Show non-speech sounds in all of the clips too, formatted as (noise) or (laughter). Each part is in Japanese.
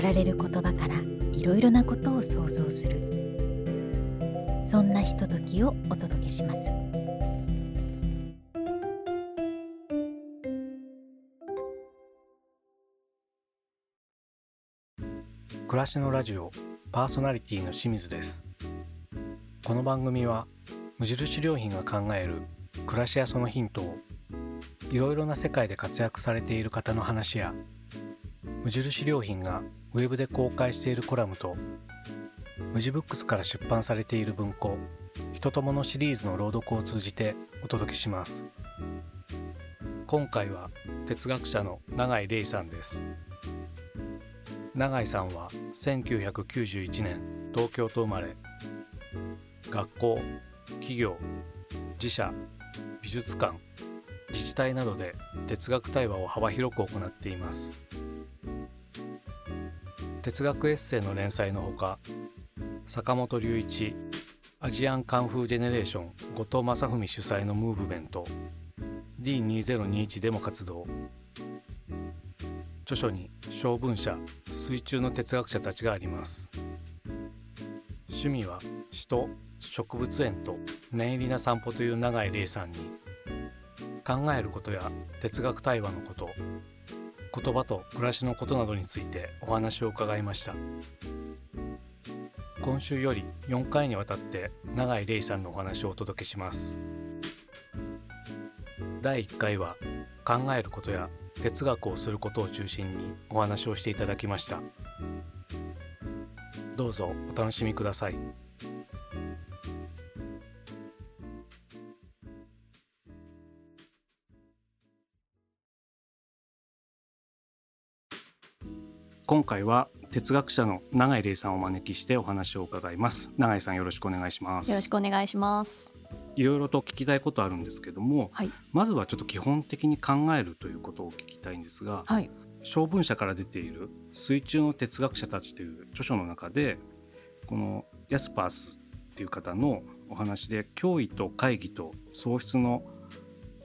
られる言葉からいろいろなことを想像する。そんなひとときをお届けします。暮らしのラジオパーソナリティの清水です。この番組は無印良品が考える暮らしやそのヒントをいろいろな世界で活躍されている方の話や無印良品がウェブで公開しているコラムと無地ブックスから出版されている文庫「人ともの」シリーズの朗読を通じてお届けします。今回は哲学者の永井玲さんです。永井さんは1991年東京と生まれ。学校企業自社美術館自治体などで哲学対話を幅広く行っています。哲学エッセイの連載のほか坂本龍一アジアンカンフージェネレーション後藤正文主催のムーブメント D2021 でも活動。著書に小文社水中の哲学者たちがあります。趣味は詩と植物園と念入りな散歩という永井玲さんに考えることや哲学対話のこと言葉と暮らしのことなどについてお話を伺いました。今週より4回にわたって永井玲さんのお話をお届けします。第1回は考えることや哲学をすることを中心にお話をしていただきました。どうぞお楽しみください。今回は哲学者の永井玲さんをお招きしてお話を伺います。永井さんよろしくお願いします。よろしくお願いします。いろいろと聞きたいことあるんですけども、はい、まずはちょっと基本的に考えるということを聞きたいんですが、はい、小文社から出ている水中の哲学者たちという著書の中でこのヤスパースっていう方のお話で脅威と会議と喪失の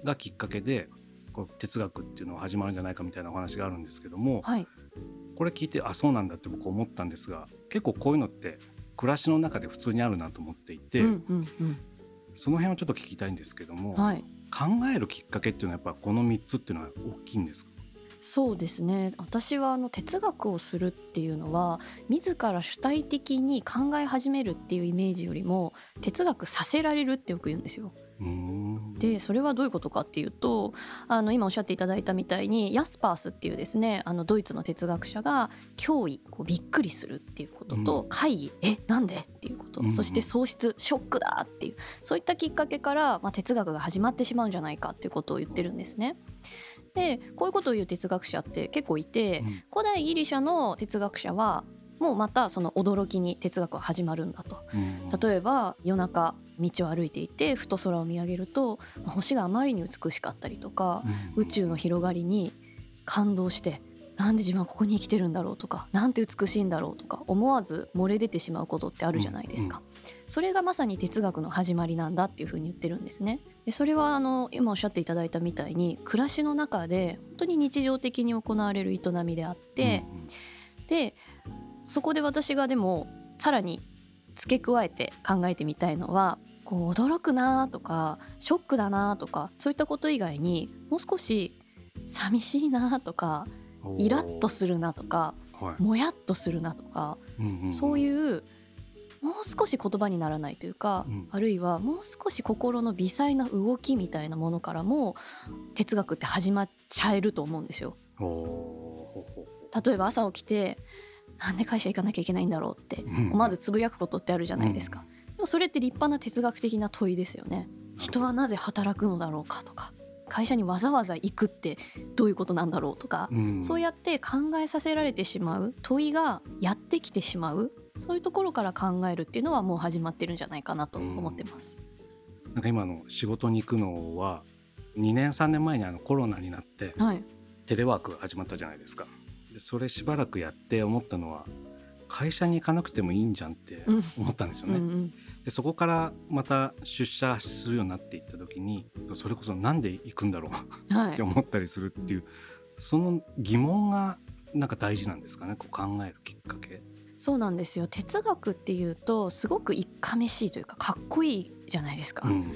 がきっかけでこう哲学っていうのが始まるんじゃないかみたいなお話があるんですけども、はい、これ聞いてあそうなんだって僕思ったんですが結構こういうのって暮らしの中で普通にあるなと思っていて、うんうんうん、その辺をちょっと聞きたいんですけども、はい、考えるきっかけっていうのはやっぱこの3つっていうのは大きいんですか？そうですね。私はあの哲学をするっていうのは自ら主体的に考え始めるっていうイメージよりも哲学させられるってよく言うんですよ。でそれはどういうことかっていうとあの今おっしゃっていただいたみたいにヤスパースっていうですねあのドイツの哲学者が脅威こうびっくりするっていうことと、うん、会議えなんでっていうこと、うん、そして喪失ショックだっていうそういったきっかけから、まあ、哲学が始まってしまうんじゃないかっていうことを言ってるんですね。でこういうことを言う哲学者って結構いて、うん、古代ギリシャの哲学者はもうまたその驚きに哲学は始まるんだと、うん、例えば夜中道を歩いていてふと空を見上げると星があまりに美しかったりとか、うん、宇宙の広がりに感動してなんで自分はここに生きてるんだろうとかなんて美しいんだろうとか思わず漏れ出てしまうことってあるじゃないですか、それがまさに哲学の始まりなんだっていうふうに言ってるんですね。でそれはあの今おっしゃっていただいたみたいに暮らしの中で本当に日常的に行われる営みであって、でそこで私がでもさらに付け加えて考えてみたいのはこう驚くなとかショックだなとかそういったこと以外にもう少し寂しいなとかイラッとするなとか、はい、もやっとするなとか、うんうんうん、そういうもう少し言葉にならないというか、うん、あるいはもう少し心の微細な動きみたいなものからも哲学って始まっちゃえると思うんですよ。例えば朝起きてなんで会社行かなきゃいけないんだろうって思わずつぶやくことってあるじゃないですか。でもそれって立派な哲学的な問いですよね。人はなぜ働くのだろうかとか会社にわざわざ行くってどういうことなんだろうとか、うん、そうやって考えさせられてしまう問いがやってきてしまうそういうところから考えるっていうのはもう始まってるんじゃないかなと思ってます。うん、なんか今の仕事に行くのは2年3年前にあのコロナになって、はい、テレワーク始まったじゃないですか。でそれしばらくやって思ったのは会社に行かなくてもいいんじゃんって思ったんですよね。うんうん。うんでそこからまた出社するようになっていった時にそれこそなんで行くんだろう？って思ったりするっていう、その疑問がなんか大事なんですかね？こう考えるきっかけ。そうなんですよ。哲学っていうとすごく一家めしいというかかっこいいじゃないですか。うん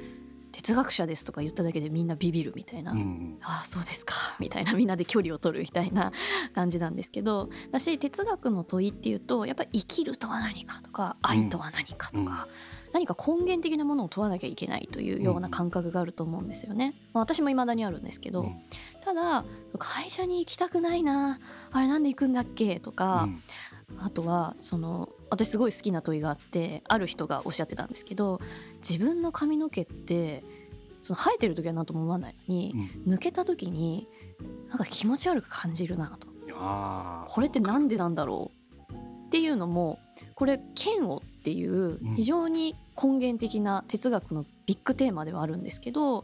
哲学者ですとか言っただけでみんなビビるみたいな、うん、ああそうですか。(laughs) みたいなみんなで距離を取るみたいな感じなんですけど。だし哲学の問いっていうとやっぱり生きるとは何かとか愛とは何かとか、何か根源的なものを問わなきゃいけないというような感覚があると思うんですよね。まあ、私も未だにあるんですけど、うん、ただ会社に行きたくないなあれなんで行くんだっけとか、うん、あとはその私すごい好きな問いがあってある人がおっしゃってたんですけど自分の髪の毛ってその生えてる時は何とも思わないのに、うん、抜けた時になんか気持ち悪く感じるなと。これって何でなんだろうっていうのもこれ嫌悪っていう非常に根源的な哲学のビッグテーマではあるんですけど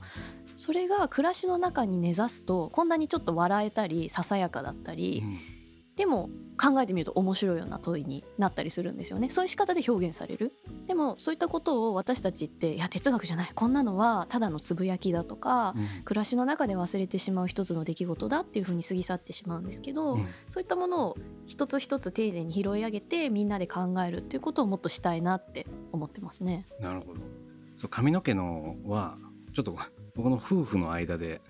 それが暮らしの中に根ざすとこんなにちょっと笑えたりささやかだったり、うん、でも考えてみると面白いような問いになったりするんですよね。そういう仕方で表現される。でもそういったことを私たちっていや哲学じゃない。こんなのはただのつぶやきだとか、うん、暮らしの中で忘れてしまう一つの出来事だっていうふうに過ぎ去ってしまうんですけど、うん、そういったものを一つ一つ丁寧に拾い上げてみんなで考えるっていうことをもっとしたいなって思ってますね。なるほど。そう髪の毛のはちょっと僕の夫婦の間で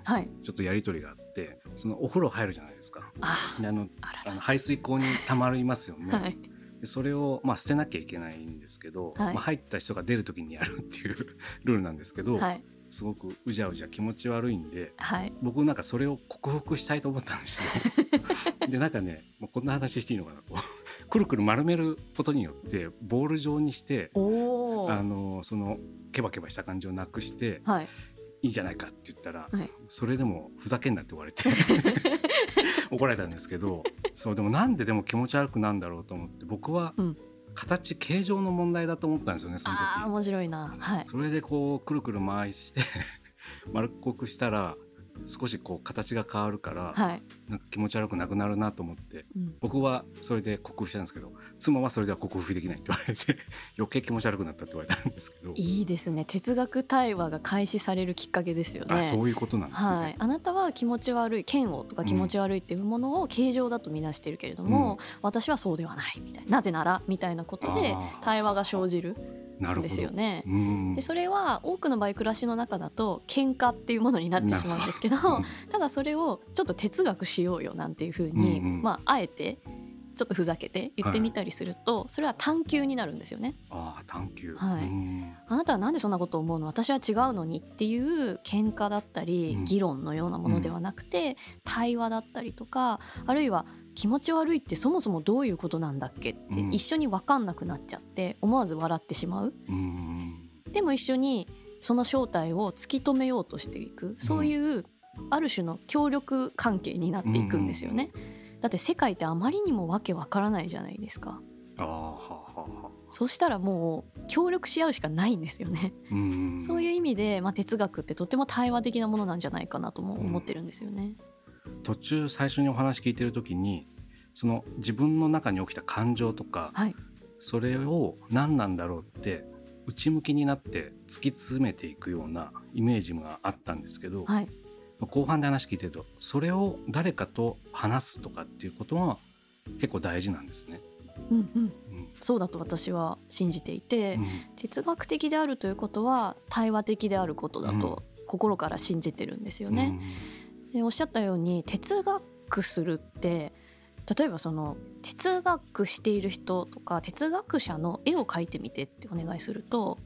ちょっとやり取りがあって、はい、そのお風呂入るじゃないですか。あのあの排水口にたまりますよね、(laughs) はい、でそれを、まあ、捨てなきゃいけないんですけど、はい、まあ、入った人が出る時にやるっていう (laughs) ルールなんですけど、すごくうじゃうじゃ気持ち悪いんで、僕なんかそれを克服したいと思ったんですよ。(laughs) でなんかねもうこんな話していいのかなこうくるくる丸めることによってボール状にしてあのそのケバケバした感じをなくして、はい、いいじゃないかって言ったら、はい、それでもふざけんなって言われて (laughs) 怒られたんですけどそうでもなんででも気持ち悪くなんだろうと思って僕は、形形状の問題だと思ったんですよねその時。面白いな、はい、それでこうくるくる回して (laughs) 丸っこくしたら少しこう形が変わるから、はい、なんか気持ち悪くなくなるなと思って、うん、僕はそれで克服したんですけど妻はそれでは克服できないって言われて (laughs) 余計気持ち悪くなったって言われたんですけど。いいですね。哲学対話が開始されるきっかけですよね。あそういうことなんですね、はい、あなたは気持ち悪い嫌悪とか気持ち悪いっていうものを形状だと見なしてるけれども、うん、私はそうではないみたいななぜならみたいなことで対話が生じるですよね。でそれは多くの場合暮らしの中だと喧嘩っていうものになってしまうんですけど (laughs) ただそれをちょっと哲学しようよなんていうふうに、んまああえてちょっとふざけて言ってみたりすると、それは探求になるんですよね。あ探求、はい、あなたはなんでそんなことを思うの？私は違うのにっていう喧嘩だったり、議論のようなものではなくて、対話だったりとかあるいは気持ち悪いってそもそもどういうことなんだっけって一緒に分かんなくなっちゃって思わず笑ってしまう、うん、でも一緒にその正体を突き止めようとしていく。そういうある種の協力関係になっていくんですよね、だって世界ってあまりにもわけわからないじゃないですか。そしたらもう協力し合うしかないんですよね。そういう意味で、まあ、哲学ってとても対話的なものなんじゃないかなとも思ってるんですよね、途中最初にお話聞いてる時にその自分の中に起きた感情とか、はい、それを何なんだろうって内向きになって突き詰めていくようなイメージがあったんですけど、はい、後半で話聞いてるとそれを誰かと話すとかっていうことは結構大事なんですね。うんうん、うん、そうだと私は信じていて、うん、哲学的であるということは対話的であることだと心から信じてるんですよね。うん、でおっしゃったように哲学するって例えばその哲学している人とか哲学者の絵を描いてみてってお願いすると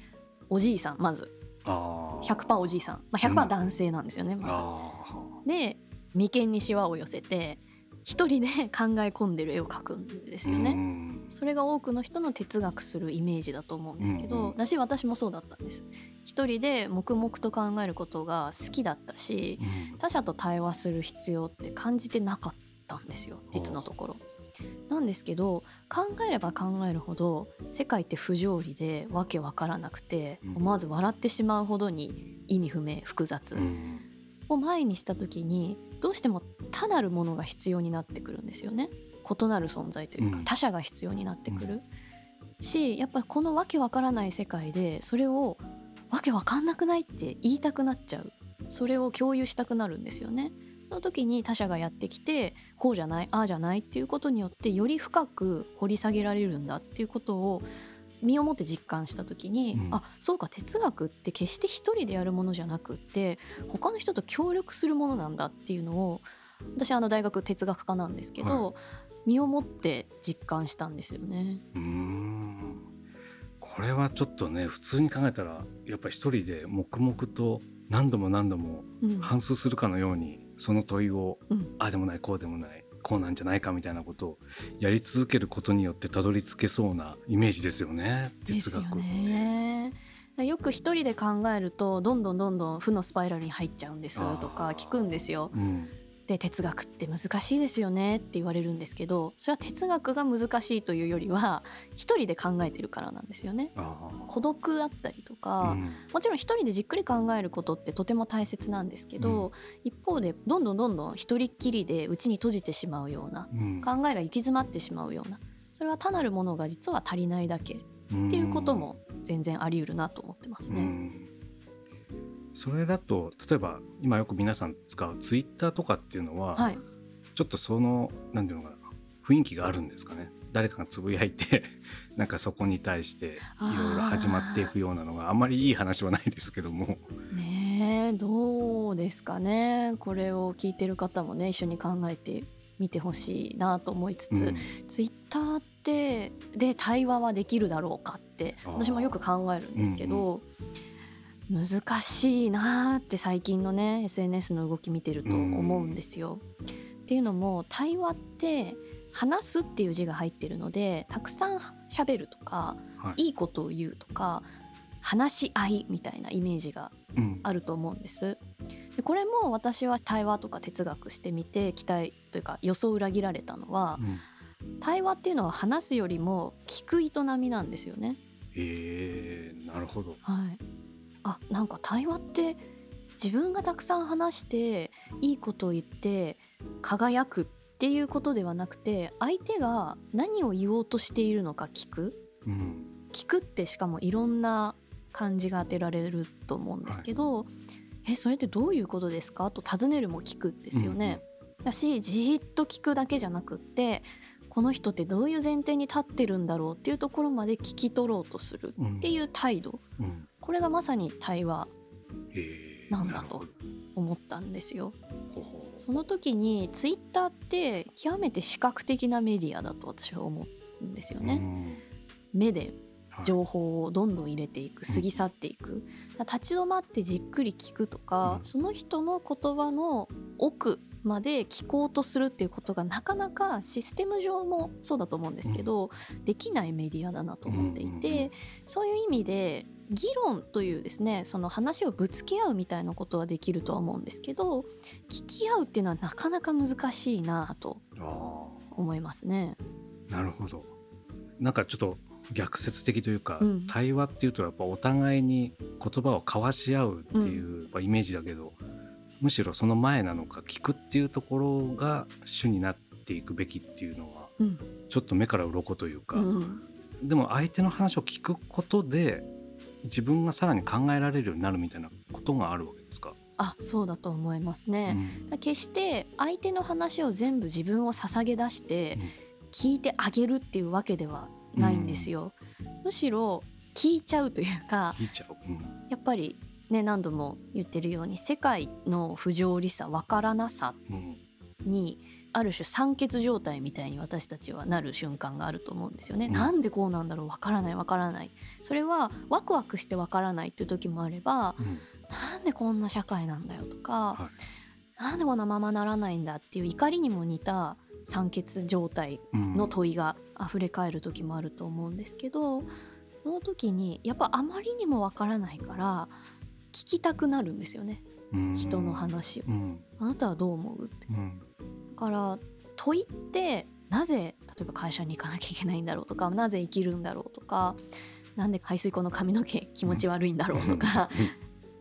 おじいさんまず。100%おじいさん、まあ、100%男性なんですよね、まず。で眉間にしわを寄せて一人で (laughs) 考え込んでる絵を描くんですよね。それが多くの人の哲学するイメージだと思うんですけど、うんうん、私私もそうだったんです。一人で黙々と考えることが好きだったし、うん、他者と対話する必要って感じてなかったんですよ実のところ。なんですけど考えれば考えるほど世界って不条理でわけわからなくて、思わず笑ってしまうほどに意味不明複雑、を前にした時にどうしても他なるものが必要になってくるんですよね。異なる存在というか、他者が必要になってくる、しやっぱこのわけわからない世界でそれをわけわかんなくないって言いたくなっちゃう。それを共有したくなるんですよね。その時に他者がやってきてこうじゃないああじゃないっていうことによってより深く掘り下げられるんだっていうことを身をもって実感した時に、うん、あそうか哲学って決して一人でやるものじゃなくって他の人と協力するものなんだっていうのを私あの大学哲学科なんですけど、はい、身をもって実感したんですよね。うん。これはちょっとね普通に考えたらやっぱ一人で黙々と何度も何度も反芻するかのようにその問いを、うん、ああでもないこうでもないこうなんじゃないかみたいなことをやり続けることによってたどり着けそうなイメージですよね哲学。ねよく一人で考えるとどんどんどんどん負のスパイラルに入っちゃうんですとか聞くんですよ。うん、で哲学って難しいですよねって言われるんですけどそれは哲学が難しいというよりは一人で考えてるからなんですよね。孤独だったりとか、うん、もちろん一人でじっくり考えることってとても大切なんですけど、うん、一方でどんどんどんどん一人っきりで内に閉じてしまうような、うん、考えが行き詰まってしまうようなそれは単なるものが実は足りないだけっていうことも全然あり得るなと思ってますね。それだと例えば今よく皆さん使うツイッターとかっていうのは、はい、ちょっとその何て言うのかな雰囲気があるんですかね。誰かがつぶやいて (laughs) なんかそこに対していろいろ始まっていくようなのがあんまりいい話はないですけども。ねどうですかね。これを聞いてる方もね一緒に考えてみてほしいなと思いつつ、うん、ツイッターってで対話はできるだろうかって私もよく考えるんですけど。うんうん難しいなって最近のね SNS の動き見てると思うんですよ。っていうのも対話って話すっていう字が入ってるのでたくさん喋るとか、はい、いいことを言うとか話し合いみたいなイメージがあると思うんです。でこれも私は対話とか哲学してみて期待というか予想裏切られたのは、うん、対話っていうのは話すよりも聞く営みなんですよね。えー、なるほど、はい、あなんか対話って自分がたくさん話していいことを言って輝くっていうことではなくて相手が何を言おうとしているのか聞く、うん、聞くってしかもいろんな感じが当てられると思うんですけど、はい、えそれってどういうことですか？と尋ねるも聞くですよね。うん、だしじっと聞くだけじゃなくってこの人ってどういう前提に立ってるんだろうっていうところまで聞き取ろうとするっていう態度、うん、これがまさに対話なんだと思ったんですよ。その時にツイッターって極めて視覚的なメディアだと私は思うんですよね。目で情報をどんどん入れていく過ぎ去っていく、立ち止まってじっくり聞くとか、その人の言葉の奥まで聞こうとするっていうことがなかなかシステム上もそうだと思うんですけど、できないメディアだなと思っていて、そういう意味で議論というですねその話をぶつけ合うみたいなことはできるとは思うんですけど聞き合うっていうのはなかなか難しいなと思いますね。なるほど。なんかちょっと逆説的というか、うん、対話っていうとやっぱお互いに言葉を交わし合うっていうイメージだけど、うん、むしろその前なのか聞くっていうところが主になっていくべきっていうのは、うん、ちょっと目から鱗というか、でも相手の話を聞くことで自分がさらに考えられるようになるみたいなことがあるわけですか？あそうだと思いますね、うん、決して相手の話を全部自分を捧げ出して聞いてあげるっていうわけではないんですよ、うん、むしろ聞いちゃうというか、う。ん、やっぱりね何度も言ってるように世界の不条理さ分からなさに、ある種酸欠状態みたいに私たちはなる瞬間があると思うんですよね。うん、なんでこうなんだろうわからないわからない。それはワクワクしてわからないっていう時もあれば、うん、なんでこんな社会なんだよとか、はい、なんでこんなままならないんだっていう怒りにも似た酸欠状態の問いが溢れ返る時もあると思うんですけど、その時にやっぱあまりにもわからないから聞きたくなるんですよね、人の話を、あなたはどう思うって、だから問いってなぜ例えば会社に行かなきゃいけないんだろうとかなぜ生きるんだろうとかなんで排水溝の髪の毛気持ち悪いんだろうとか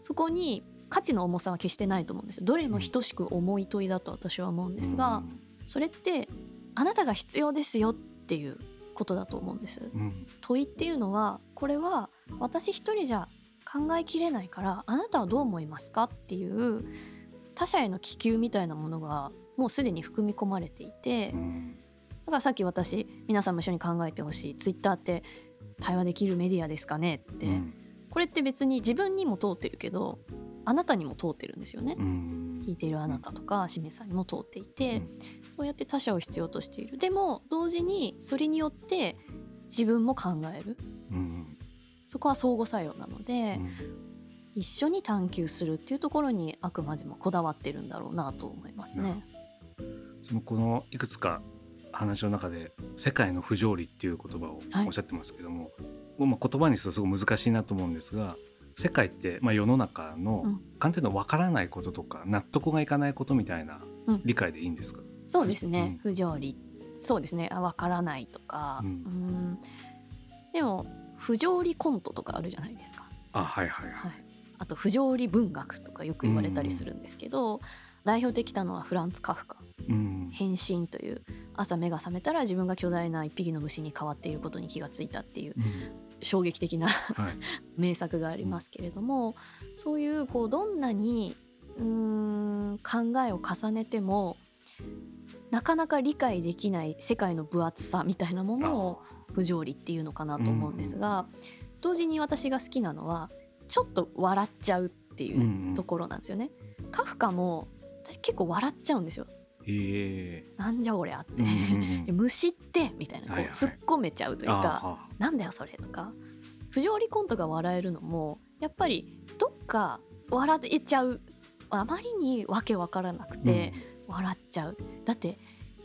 そこに価値の重さは決してないと思うんですよ。どれも等しく重い問いだと私は思うんですが、それってあなたが必要ですよっていうことだと思うんです、うん、問いっていうのはこれは私一人じゃ考えきれないからあなたはどう思いますかっていう他者への気球みたいなものがもうすでに含み込まれていて、うん、だからさっき私皆さんも一緒に考えてほしい。ツイッターって対話できるメディアですかね？って、うん、これって別に自分にも通ってるけどあなたにも通ってるんですよね、うん、聞いているあなたとかしめさんにも通っていて、うん、そうやって他者を必要としている。でも同時にそれによって自分も考える、そこは相互作用なので、一緒に探求するっていうところにあくまでもこだわってるんだろうなと思いますね。そのこのいくつか話の中で「世界の不条理」っていう言葉をおっしゃってますけども、はい、まあ、言葉にするとすごく難しいなと思うんですが世界って、まあ、世の中の簡単に分からないこととか納得がいかないことみたいな理解でいいんですか、うん、そうですね、うん、不条理。そうですね。あ分からないとか、うん、でも不条理コントとかあるじゃないですか。あはいはいはい、はい、あと不条理文学とかよく言われたりするんですけど、代表的なのはフランツ・カフカ「変身」という朝目が覚めたら自分が巨大な一匹の虫に変わっていることに気がついたっていう、衝撃的な (laughs) 名作がありますけれども、そういうこうどんなにうん考えを重ねてもなかなか理解できない世界の分厚さみたいなものを不条理っていうのかなと思うんですが、同時に私が好きなのはちょっと笑っちゃうっていうところなんですよね。カフカも私結構笑っちゃうんですよ。え。ー、なんじゃこりゃって、うんうん、虫ってみたいなこう突っ込めちゃうというか、はいはい、なんだよそれとか。不条理コントが笑えるのもやっぱりどっか笑えちゃう。あまりにわけわからなくて笑っちゃう、うん、だって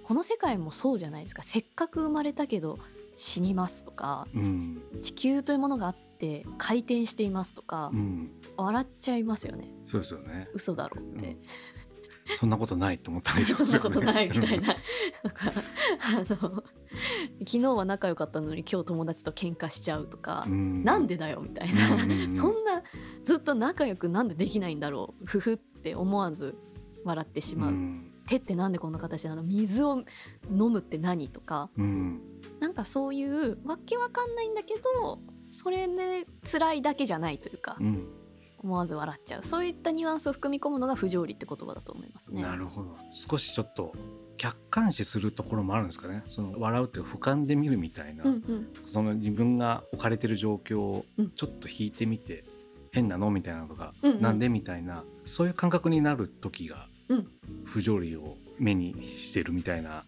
この世界もそうじゃないですか。せっかく生まれたけど死にますとか、うん、地球というものがあって回転していますとか、うん、笑っちゃいますよね。そうですよね。嘘だろうって、そんなことないと思ったり (laughs) そんなことないみたいな。なんかあの昨日は仲良かったのに今日友達と喧嘩しちゃうとか、うん、なんでだよみたいな、うん、そんなずっと仲良くなんでできないんだろう。ふふって思わず笑ってしまう、うん、手ってなんでこんな形なの？水を飲むって何とか、うん、なんかそういうわけわかんないんだけどそれで、ね、辛いだけじゃないというか、うん思わず笑っちゃう。そういったニュアンスを含み込むのが不条理って言葉だと思いますね。なるほど。少しちょっと客観視するところもあるんですかね。その笑うって俯瞰で見るみたいな、うんうん、その自分が置かれてる状況をちょっと引いてみて、うん、変なのみたいなのが、うんうん、なんでみたいなそういう感覚になる時が、うん、不条理を目にしてるみたいな、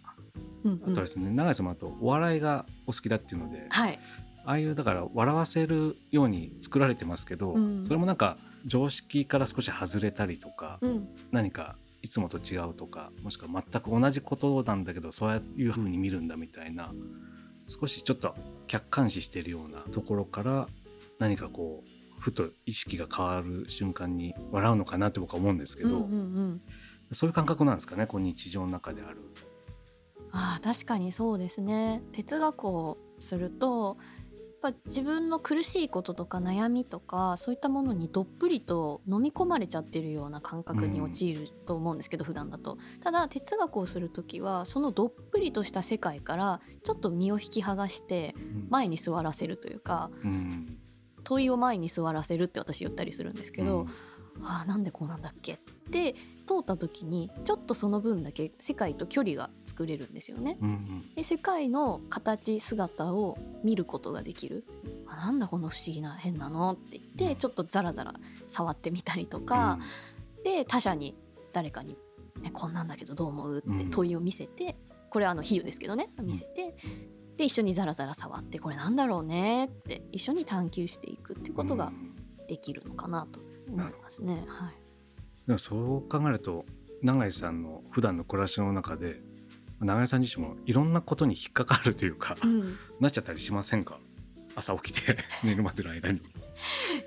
うんうん、あとですね永井様とお笑いがお好きだっていうので、はい、ああいうだから笑わせるように作られてますけど、うん、それもなんか常識から少し外れたりとか、うん、何かいつもと違うとかもしくは全く同じことなんだけどそういうふうに見るんだみたいな少しちょっと客観視してるようなところから何かこうふと意識が変わる瞬間に笑うのかなって僕は思うんですけど、うんうんうん、そういう感覚なんですかねこう日常の中である。あ確かにそうですね。哲学をするとぱ自分の苦しいこととか悩みとかそういったものにどっぷりと飲み込まれちゃってるような感覚に陥ると思うんですけど、うん、普段だと。ただ哲学をする時はそのどっぷりとした世界からちょっと身を引き剥がして前に座らせるというか、うん、問いを前に座らせるって私言ったりするんですけど、うん、ああなんでこうなんだっけって通った時にちょっとその分だけ世界と距離が作れるんですよね。うんうん、で世界の形姿を見ることができる。あなんだこの不思議な変なのって言って、うん、ちょっとザラザラ触ってみたりとか、うん、で他者に誰かに、ね「こんなんだけどどう思う?」って問いを見せて、これはあの比喩ですけどね見せて。で一緒にザラザラ触ってこれなんだろうねって一緒に探求していくっていうことができるのかなと思いますね。はいでもそう考えると永井さんの普段の暮らしの中で長井さん自身もいろんなことに引っかかるというか、うん、なっちゃったりしませんか？朝起きて (laughs) 寝るまでの間に。い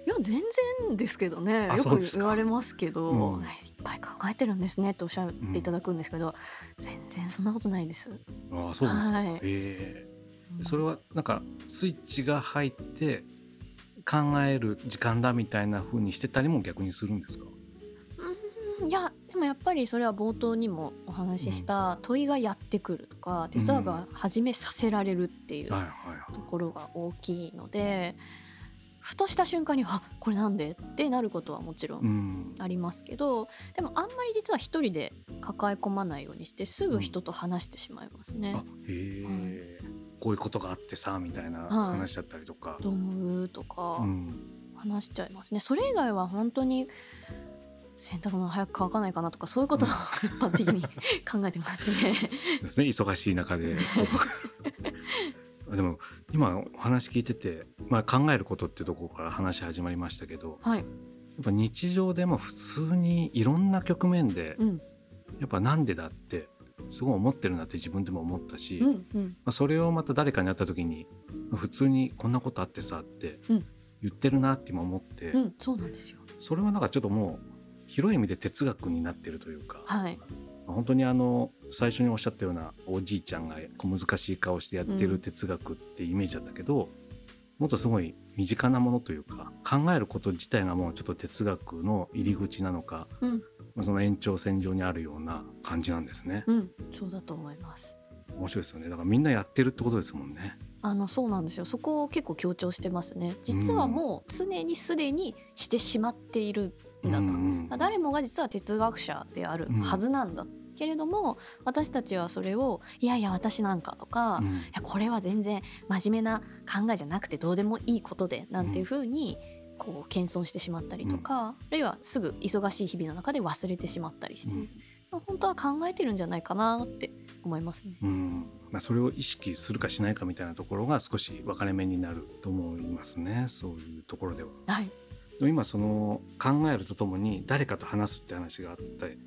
や全然ですけどね。よく言われますけど、うん、いっぱい考えてるんですねっておっしゃっていただくんですけど、うん、全然そんなことないです。あそうですか、はい、えー、それはなんかスイッチが入って考え。る時間だみたいな風にしてたりも逆にするん。ですかいやでもやっぱりそれは冒頭にもお話しした問いがやってくるとか哲学が始めさせられるっていうところが大きいので。ふとした瞬間に「あこれなんで?」ってなることはもちろんありますけど、うん、でもあんまり実は一人で抱え込まないようにしてすぐ人と話してしまいますね。うん、へえ、こういうことがあってさみたいな話だったりとか。はい、どう思う？とか、話しちゃいますね。それ以外は本当に洗濯物早く乾かないかなとかそういうことを一般的に (laughs) 考えてますね。ですね。忙しい中で。でも今お話聞いてて、まあ、考えることっていうところから話始まりましたけど、はい、やっぱ日常でも普通にいろんな局面で、うん、やっぱなんでだってすごい思ってるなって自分でも思ったし、うんうん、まあ、それをまた誰かに会った時に普通にこんなことあってさって言ってるなって今思って、うん、そうなんですよ。それはなんかちょっともう広い意味で哲学になってるというか、はい、本当にあの最初におっしゃったようなおじいちゃんが小難しい顔してやってる哲学ってイメージだったけど、うん、もっとすごい身近なものというか考えること自体がもうちょっと哲学の入り口なのか、うん、その延長線上にあるような感じなんですね。うん、そうだと思います。面白いですよね。だからみんなやってるってことですもんね。あのそうなんですよ。そこを結構強調してますね。実はもう常にすでにしてしまっているんだと、うんうん、誰もが実は哲学者であるはずなんだ、うん、けれども私たちはそれをいやいや私なんかとか、うん、いやこれは全然真面目な考えじゃなくてどうでもいいことでなんていうふうに、こう謙遜してしまったりとか、あるいはすぐ忙しい日々の中で忘れてしまったりして、本当は考えてるんじゃないかなって思いますね。うん。まあ、それを意識するかしないかみたいなところが少し分かれ目になると思いますねそういうところでは。はい今その考えるとともに誰かと話すって話があって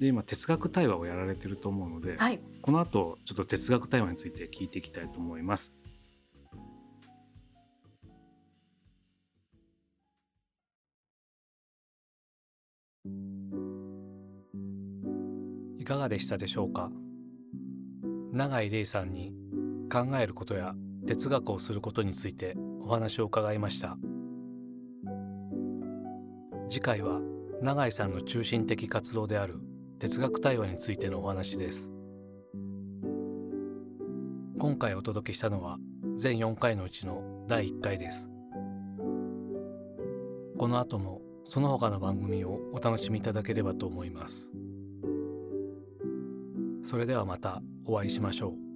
で今哲学対話をやられてると思うので、はい、この後ちょっと哲学対話について聞いていきたいと思います。いかがでしたでしょうか？永井玲さんに考えることや哲学をすることについてお話を伺いました次回は永井さんの中心的活動である哲学対話についてのお話です。今回お届けしたのは全4回のうちの第1回です。この後もその他の番組をお楽しみいただければと思います。それではまたお会いしましょう。